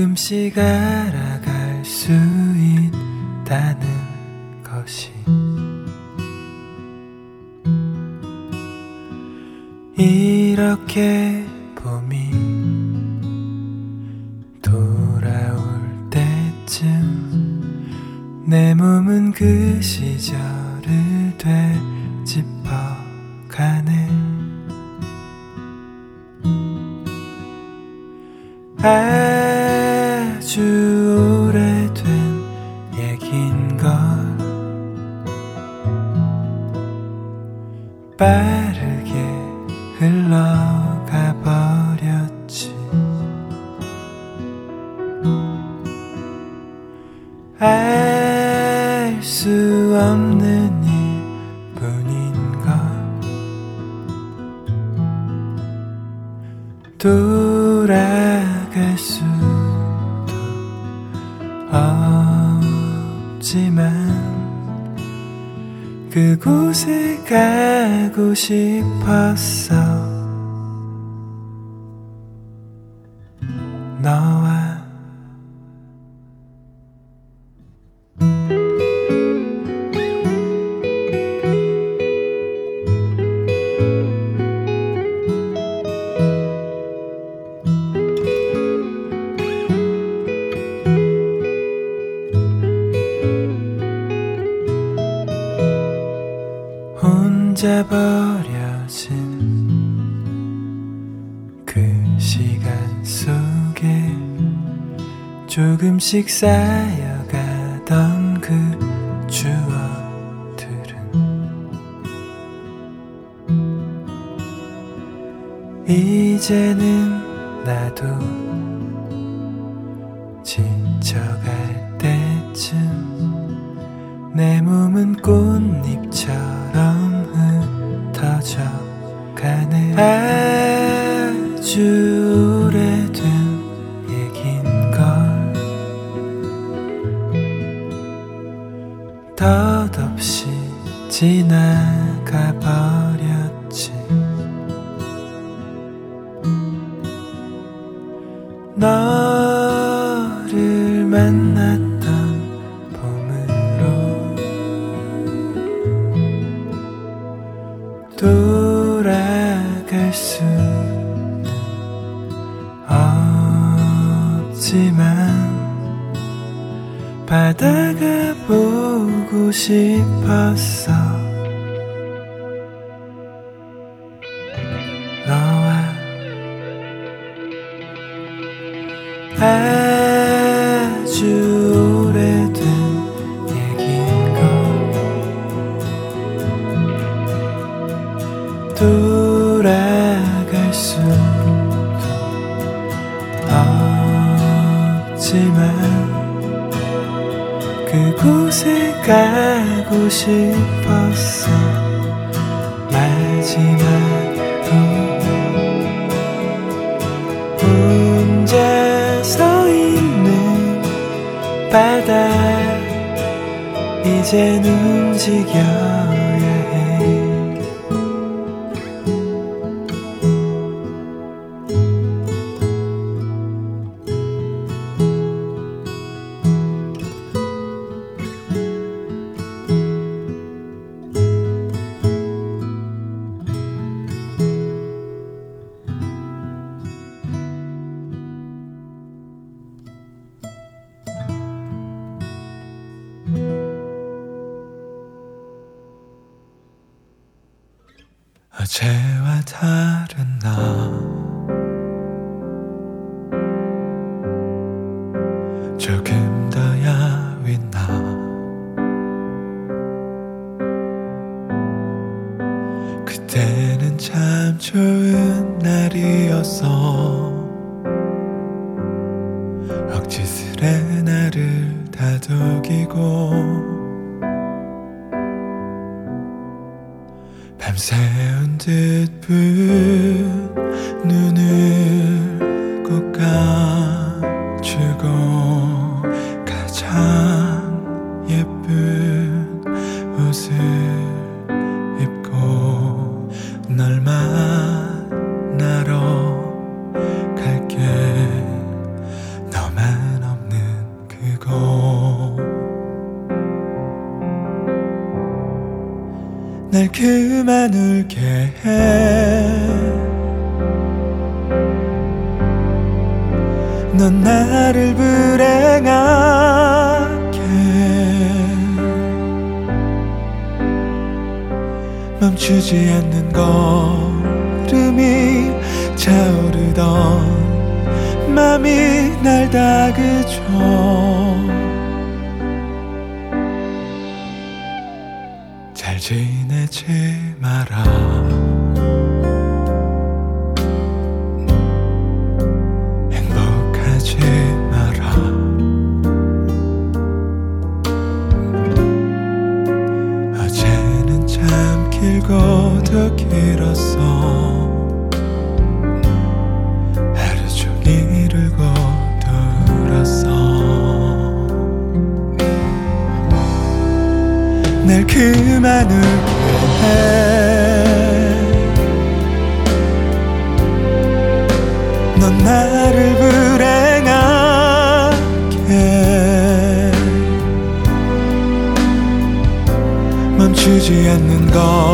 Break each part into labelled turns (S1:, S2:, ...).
S1: 조금씩 알아. success. 너를 만났던 봄으로 돌아갈 수는 없지만 바다가 보고 싶었어 조금 더 야윈 나. 그때는 참 좋은 날이었어
S2: 그만을 해넌 나를 불행하게. 멈추지 않는 것.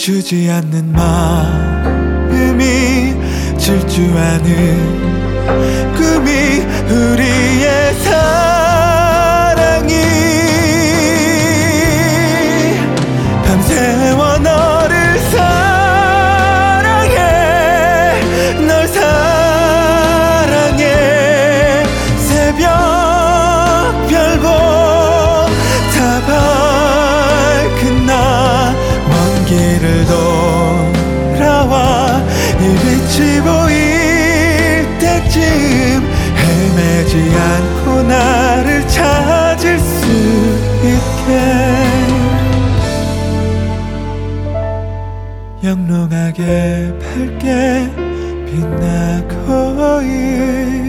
S2: 멈추지 않는 마음이 질주하는 울지 않고 나를 찾을 수 있게. 영롱하게 밝게 빛나
S3: 거의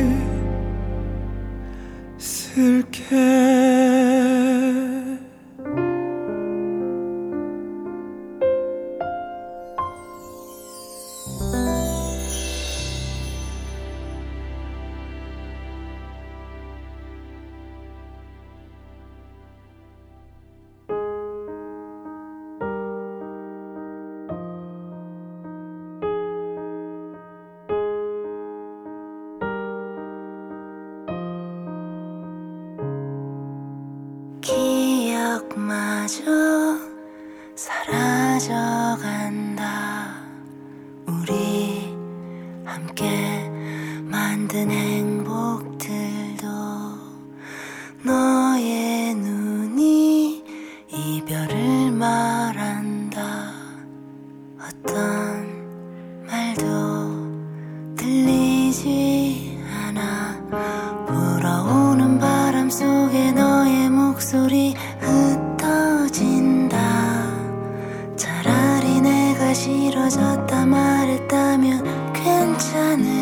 S3: 괜찮은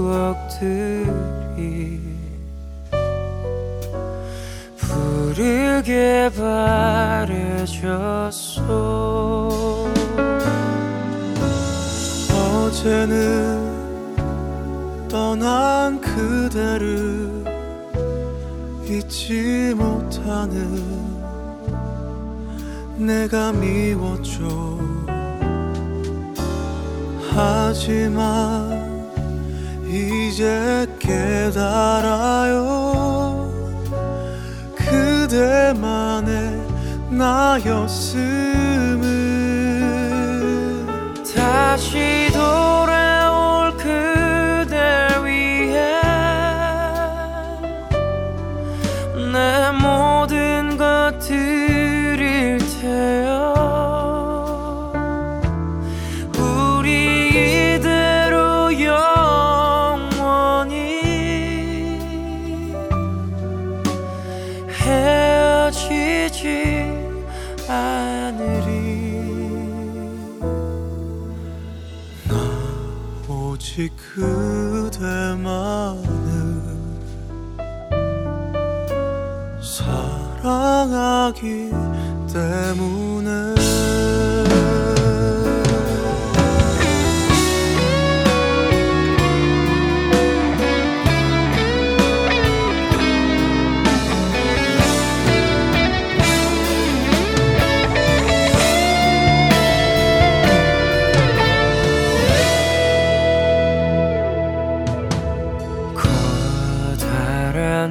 S4: 추억들이 부르게 바래졌어
S2: 어제는 떠난 그대를 잊지 못하는 내가 미웠죠 하지만 이제 깨달아요. 그대만의 나였음을.
S4: 다시 돌아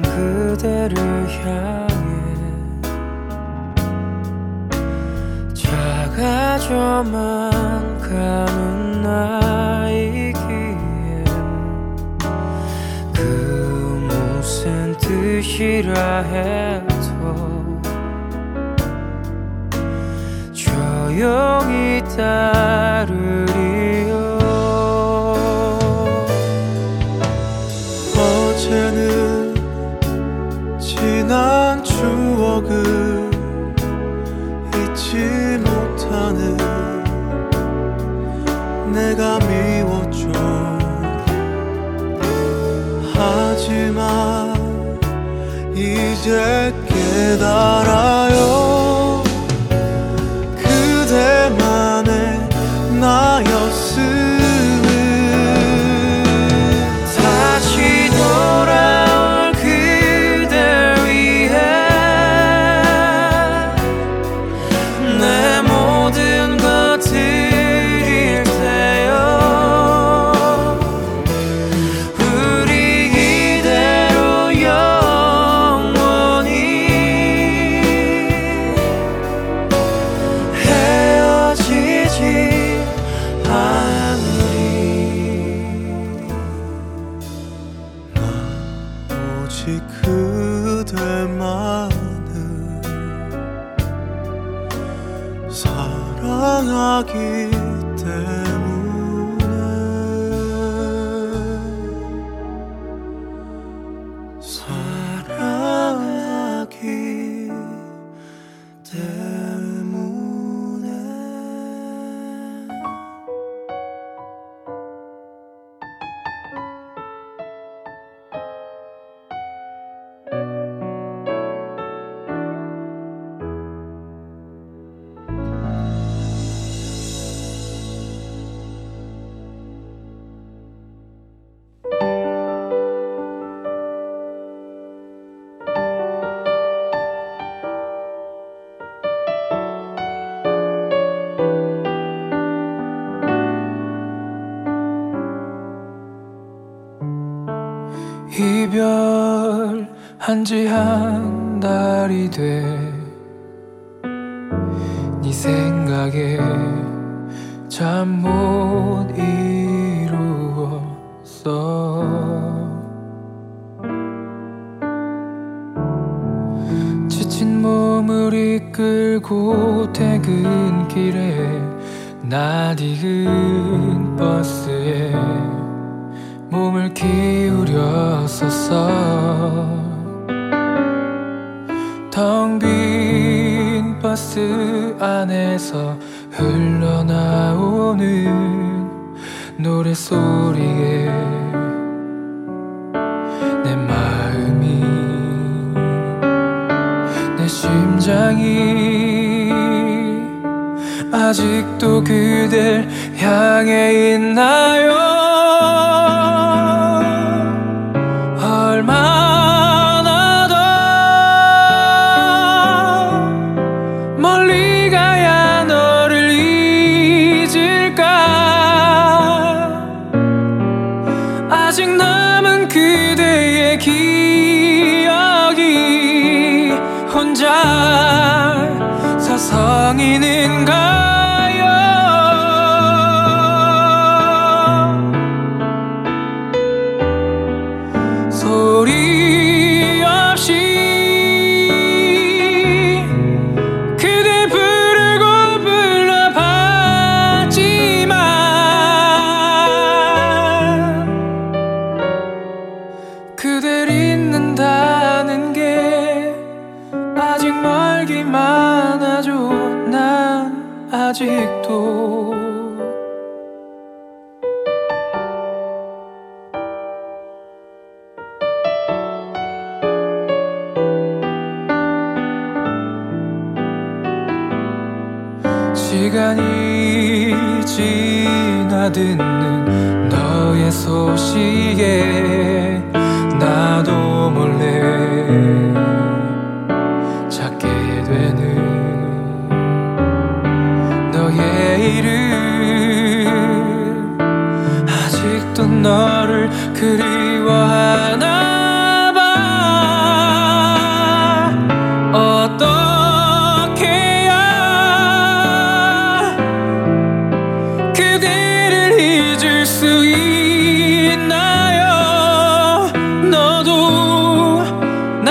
S4: 난 그대를 향해 작아져만 가는 나이기에 그 무슨 뜻이라 해도 조용히 따
S1: together. 한지 한 달이 돼 네 생각에 잠 못 이루었어. 지친 몸을 이끌고 퇴근길에 낯익은 버스 입에서 흘러나오는 노래소리에 내 마음이 내 심장이 아직도 그댈 향해 있나요? 얼마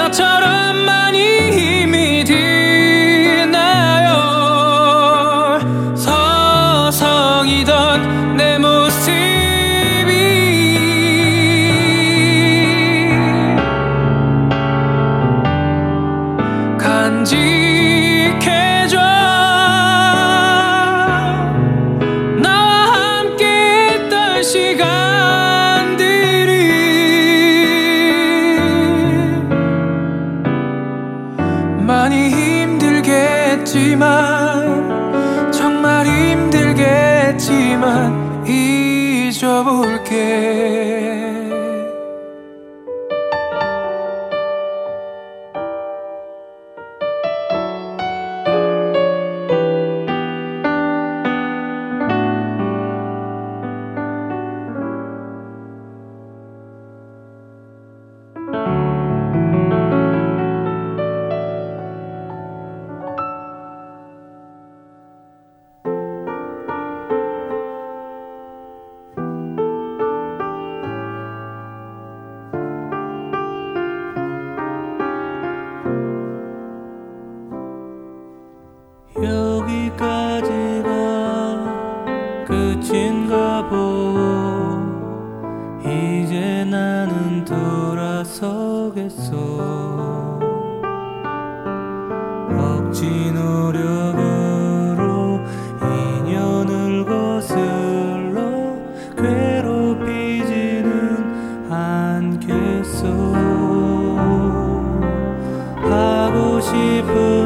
S4: I'll turn 싶은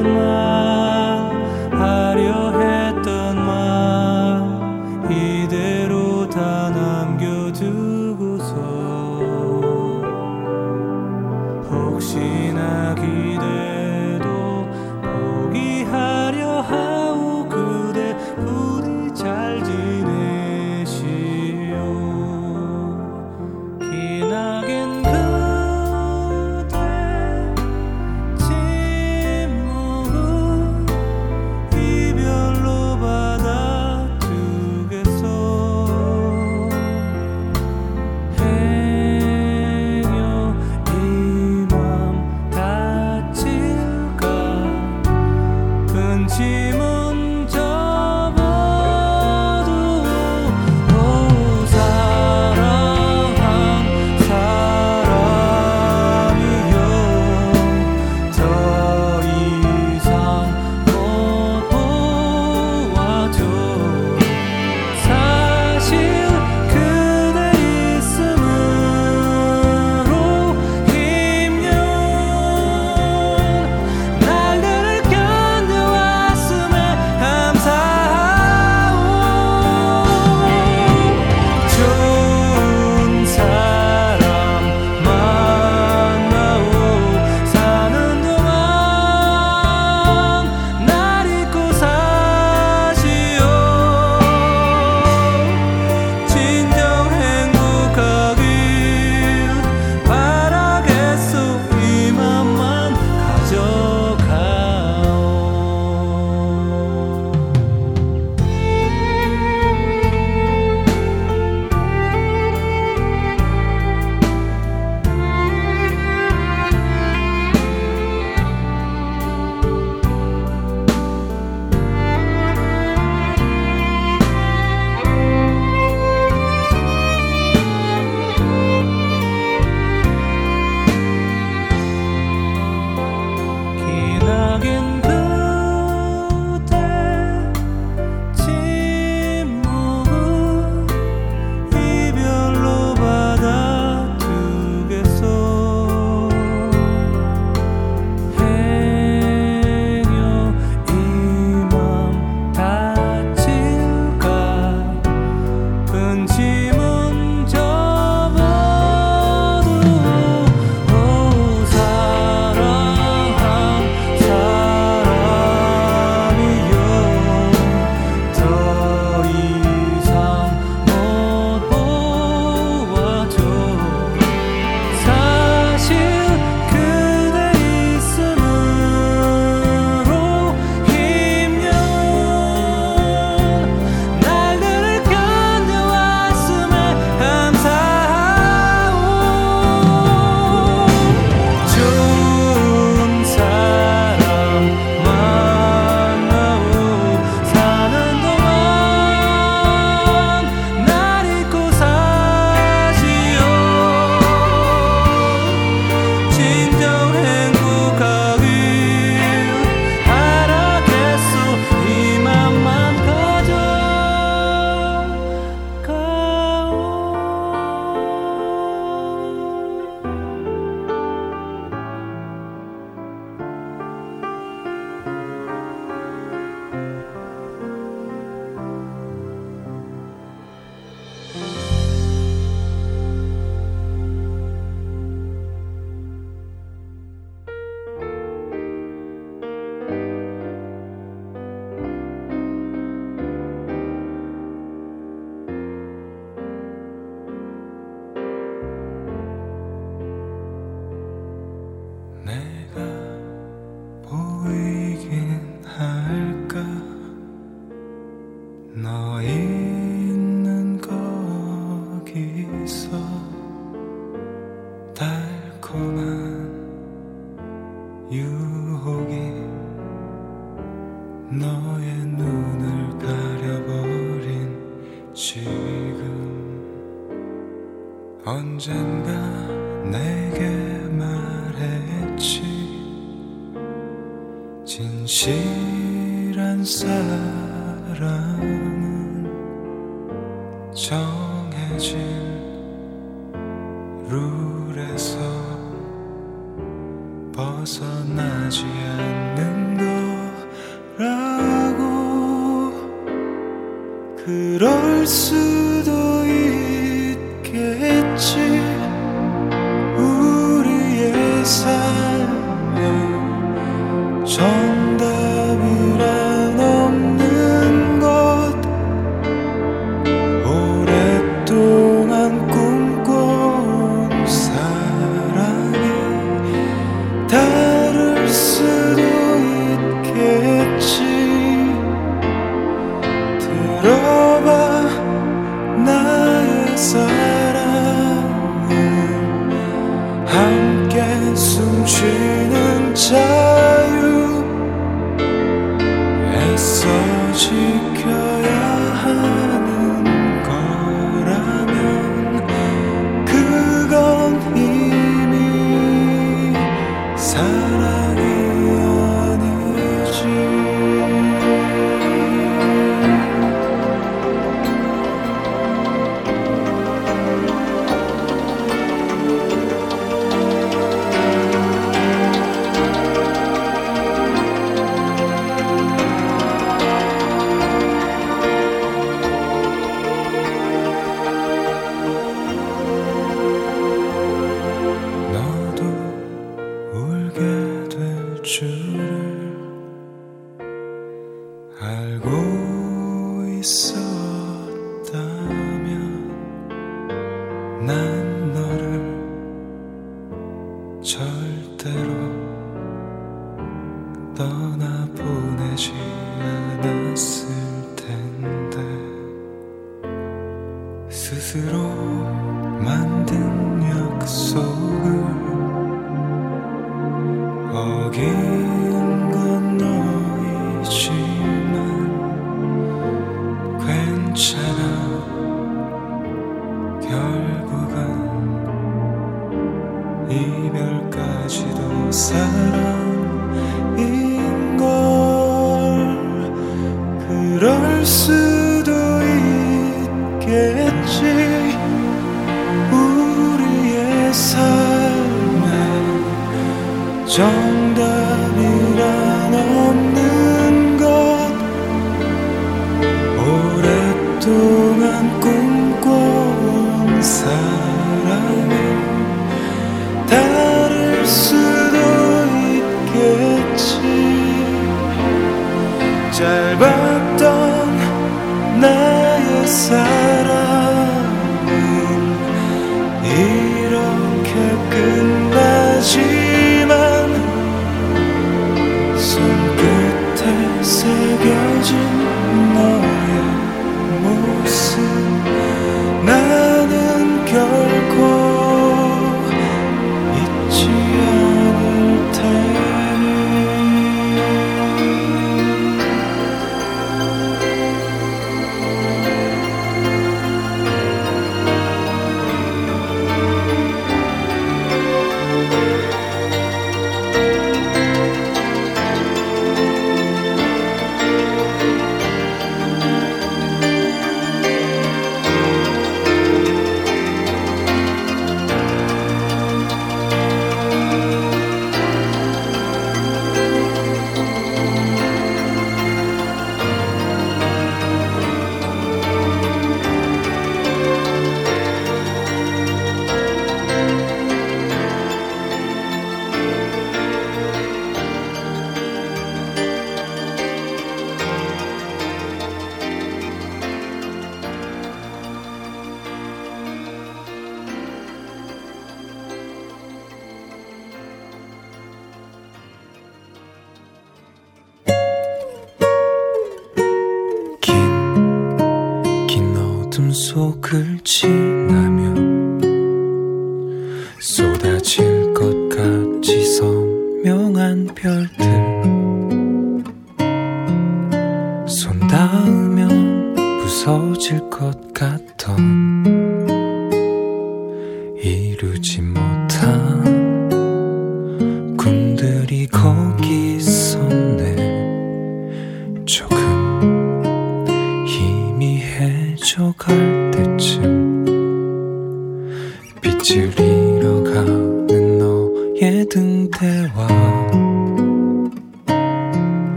S2: 어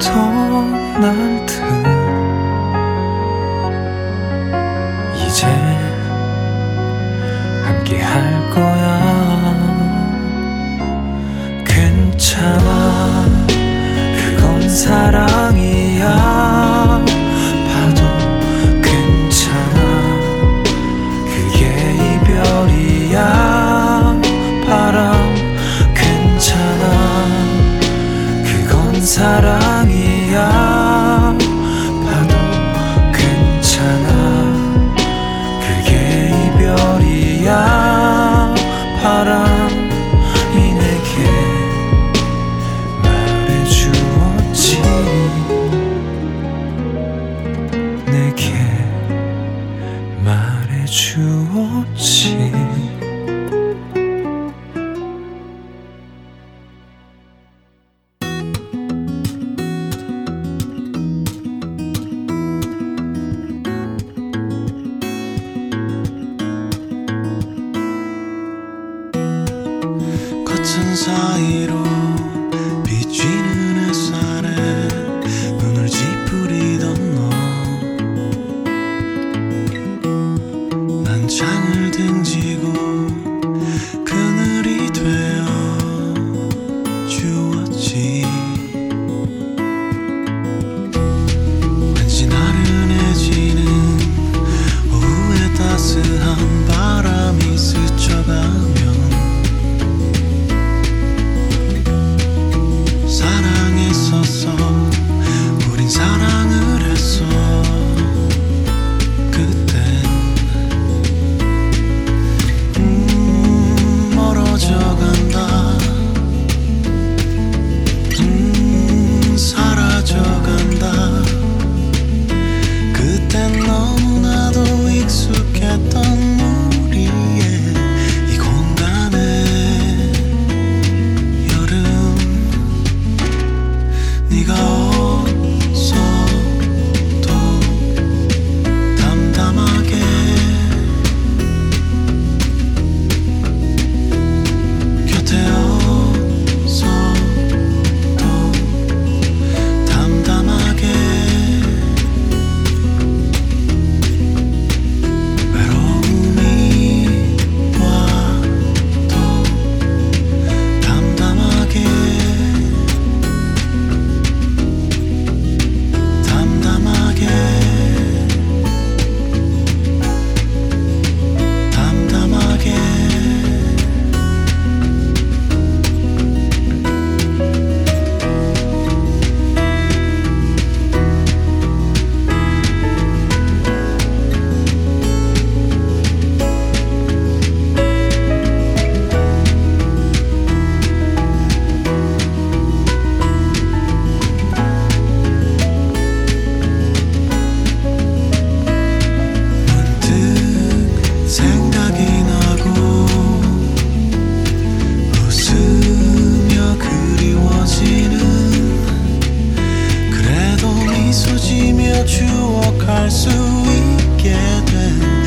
S2: 울었던 날들 이제 함께 할 그려 추억할 수
S5: 있게 된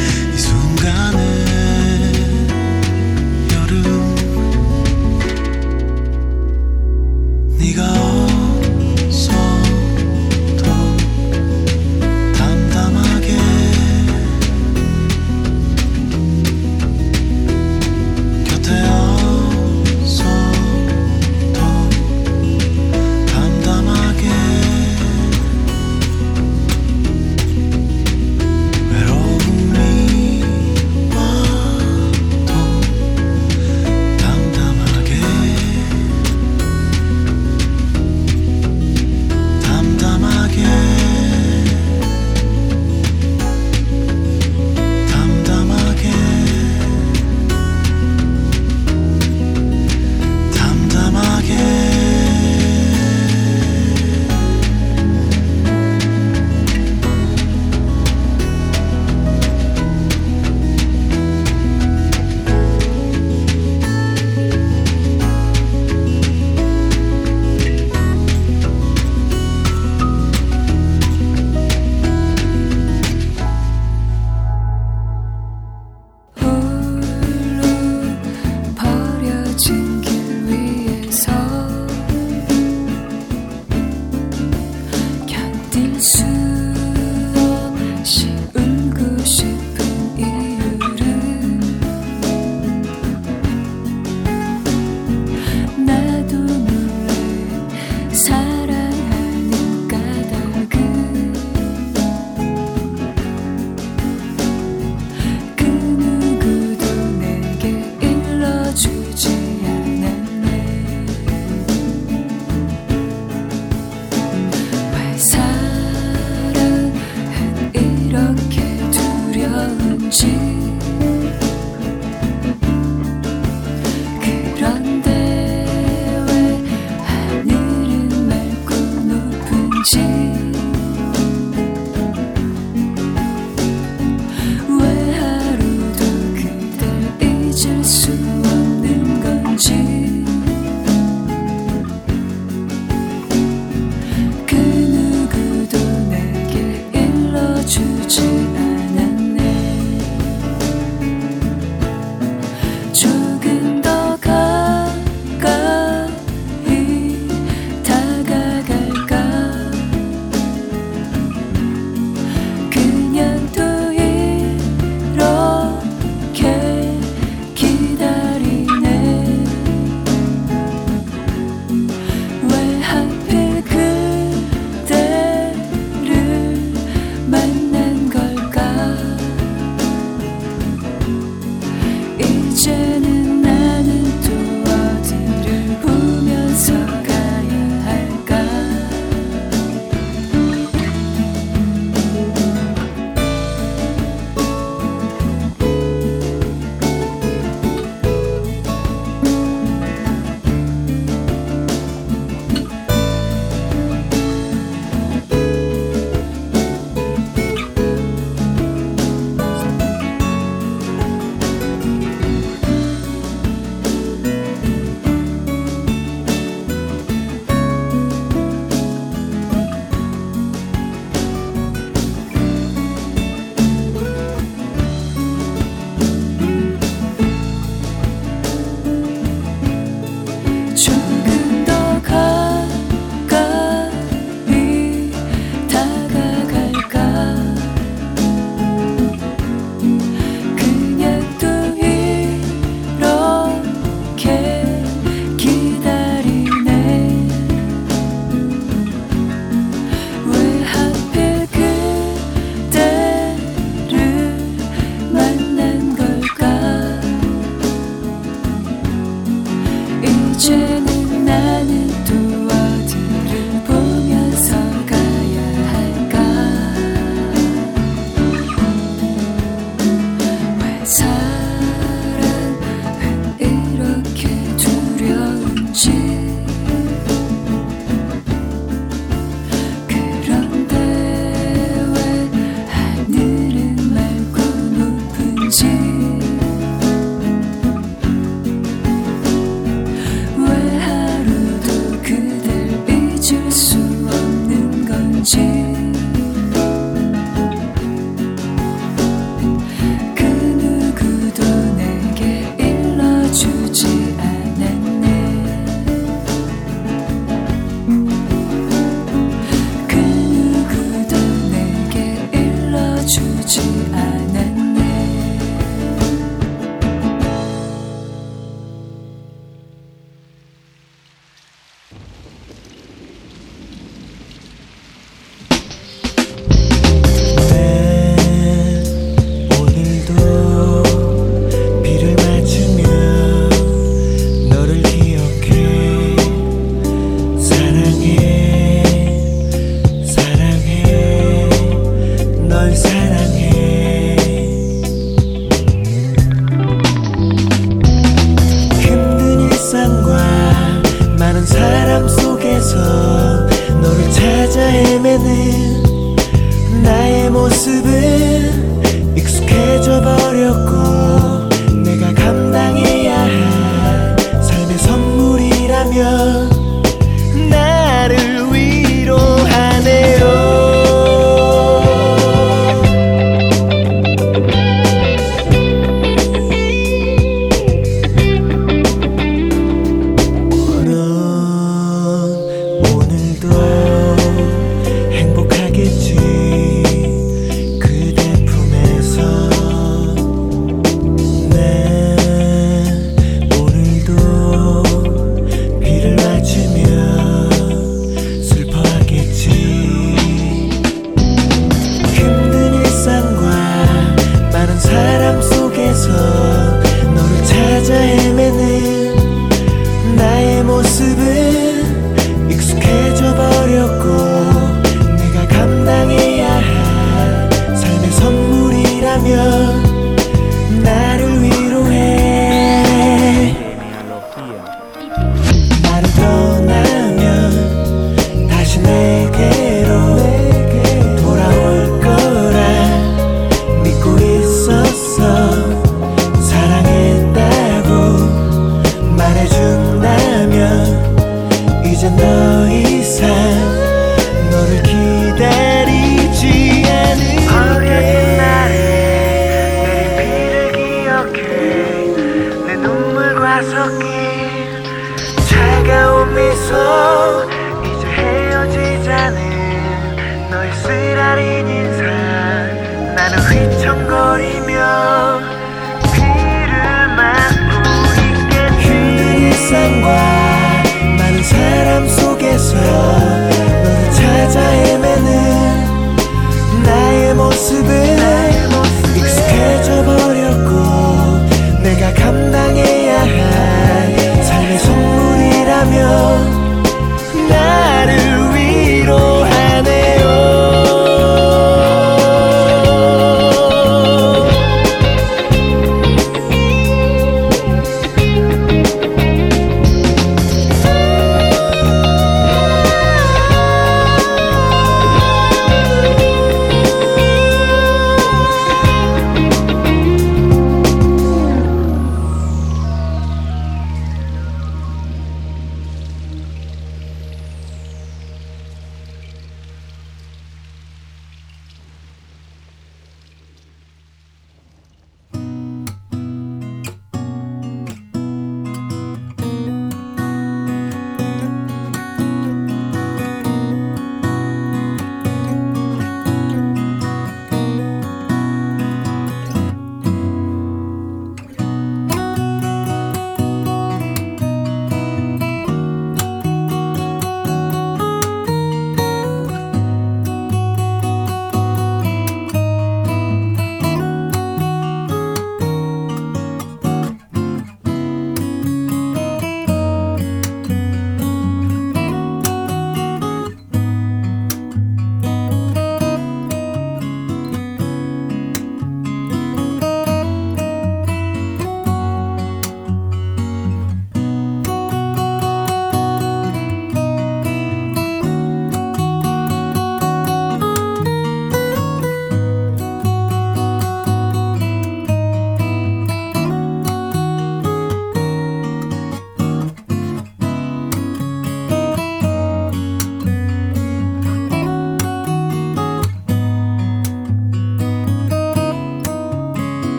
S5: 去爱。